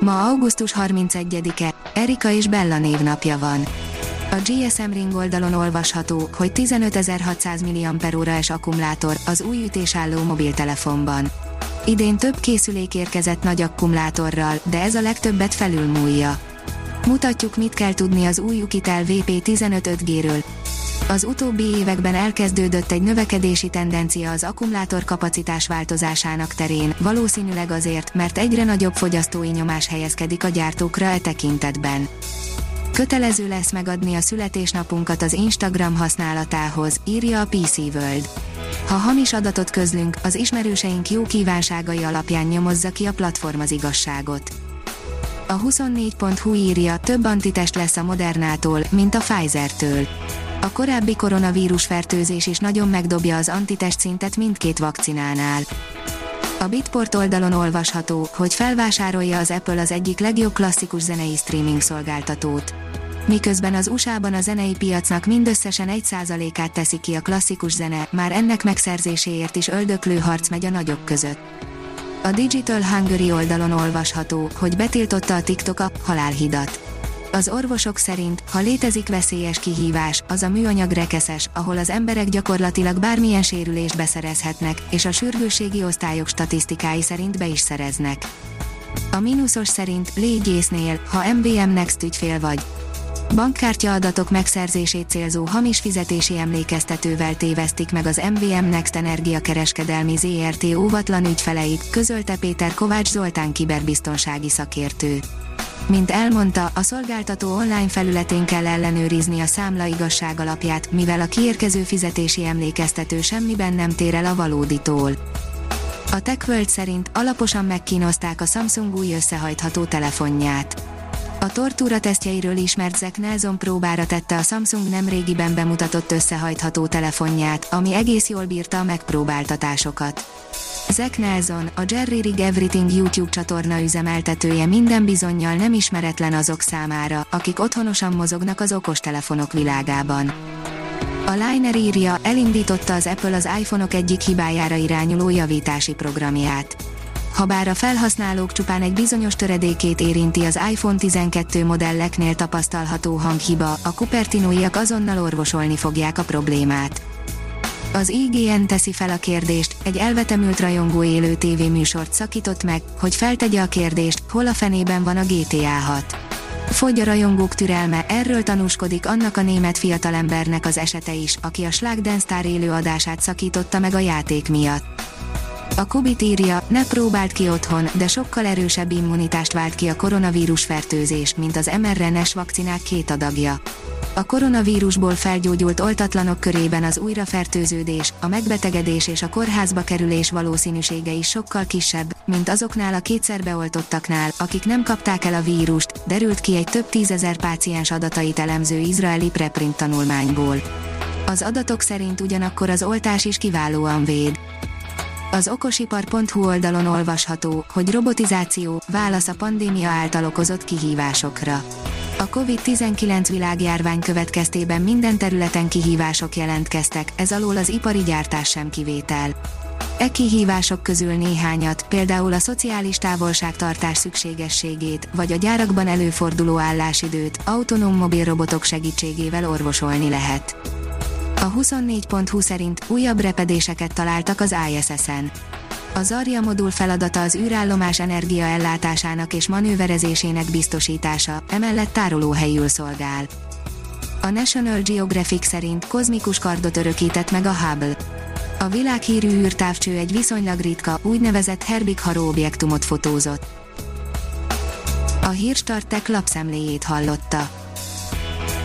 Ma augusztus 31-e, Erika és Bella névnapja van. A GSM Ring oldalon olvasható, hogy 15.600 mAh-es akkumulátor az új ütésálló mobiltelefonban. Idén több készülék érkezett nagy akkumulátorral, de ez a legtöbbet felülmúlja. Mutatjuk mit kell tudni az új Ukitel VP15 5G-ről, az utóbbi években elkezdődött egy növekedési tendencia az akkumulátor kapacitás változásának terén, valószínűleg azért, mert egyre nagyobb fogyasztói nyomás helyezkedik a gyártókra e tekintetben. Kötelező lesz megadni a születésnapunkat az Instagram használatához, írja a PC World. Ha hamis adatot közlünk, az ismerőseink jó kívánságai alapján nyomozza ki a platform az igazságot. A 24.hu írja, több antitest lesz a Modernától, mint a Pfizer-től a korábbi koronavírus fertőzés is nagyon megdobja az antitest szintet mindkét vakcinánál. A Bitport oldalon olvasható, hogy felvásárolja az Apple az egyik legjobb klasszikus zenei streaming szolgáltatót. Miközben az USA-ban a zenei piacnak mindösszesen 1%-át teszi ki a klasszikus zene, már ennek megszerzéséért is öldöklő harc megy a nagyok között. A Digital Hungary oldalon olvasható, hogy betiltotta a TikTok a halálhidat. Az orvosok szerint, ha létezik veszélyes kihívás, az a műanyag rekeszes, ahol az emberek gyakorlatilag bármilyen sérülést beszerezhetnek, és a sürgőségi osztályok statisztikái szerint be is szereznek. A mínuszos szerint légyésznél, ha MBM Next ügyfél vagy. Bankkártya adatok megszerzését célzó hamis fizetési emlékeztetővel tévesztik meg az MVM Next energiakereskedelmi ZRT óvatlan ügyfeleit, közölte Péter Kovács Zoltán kiberbiztonsági szakértő. Mint elmondta, a szolgáltató online felületén kell ellenőrizni a számla igazság alapját, mivel a kiérkező fizetési emlékeztető semmiben nem tér el a valóditól. A TechWorld szerint alaposan megkínozták a Samsung új összehajtható telefonját. A tortúra tesztjeiről ismert Zach Nelson próbára tette a Samsung nemrégiben bemutatott összehajtható telefonját, ami egész jól bírta a megpróbáltatásokat. Zack Nelson, a Jerry Rig Everything YouTube csatorna üzemeltetője minden bizonyal nem ismeretlen azok számára, akik otthonosan mozognak az okostelefonok világában. A Liner írja, elindította az Apple az iPhone-ok egyik hibájára irányuló javítási programját. Habár a felhasználók csupán egy bizonyos töredékét érinti az iPhone 12 modelleknél tapasztalható hanghiba, a Cupertinoiak azonnal orvosolni fogják a problémát. Az IGN teszi fel a kérdést, egy elvetemült rajongó élő tévéműsort szakított meg, hogy feltegye a kérdést, hol a fenében van a GTA 6. Fogy a rajongók türelme, erről tanúskodik annak a német fiatalembernek az esete is, aki a Schlagdance élő adását szakította meg a játék miatt. A Kubit írja, ne próbált ki otthon, de sokkal erősebb immunitást vált ki a koronavírus fertőzés, mint az mRNA-s vakcinák két adagja. A koronavírusból felgyógyult oltatlanok körében az újrafertőződés, a megbetegedés és a kórházba kerülés valószínűsége is sokkal kisebb, mint azoknál a kétszer beoltottaknál, akik nem kapták el a vírust, derült ki egy több tízezer páciens adatait elemző izraeli preprint tanulmányból. Az adatok szerint ugyanakkor az oltás is kiválóan véd. Az okosipar.hu oldalon olvasható, hogy robotizáció, válasz a pandémia által okozott kihívásokra. A COVID-19 világjárvány következtében minden területen kihívások jelentkeztek, ez alól az ipari gyártás sem kivétel. E kihívások közül néhányat, például a szociális távolságtartás szükségességét, vagy a gyárakban előforduló állásidőt, autonóm mobil robotok segítségével orvosolni lehet. A 24.20 szerint újabb repedéseket találtak az ISS-en. A Zarja modul feladata az űrállomás energiaellátásának és manőverezésének biztosítása, emellett tárolóhelyül szolgál. A National Geographic szerint kozmikus kardot örökített meg a Hubble. A világhírű űrtávcső egy viszonylag ritka, úgynevezett Herbig Haro objektumot fotózott. A hírstartek lapszemléjét hallotta.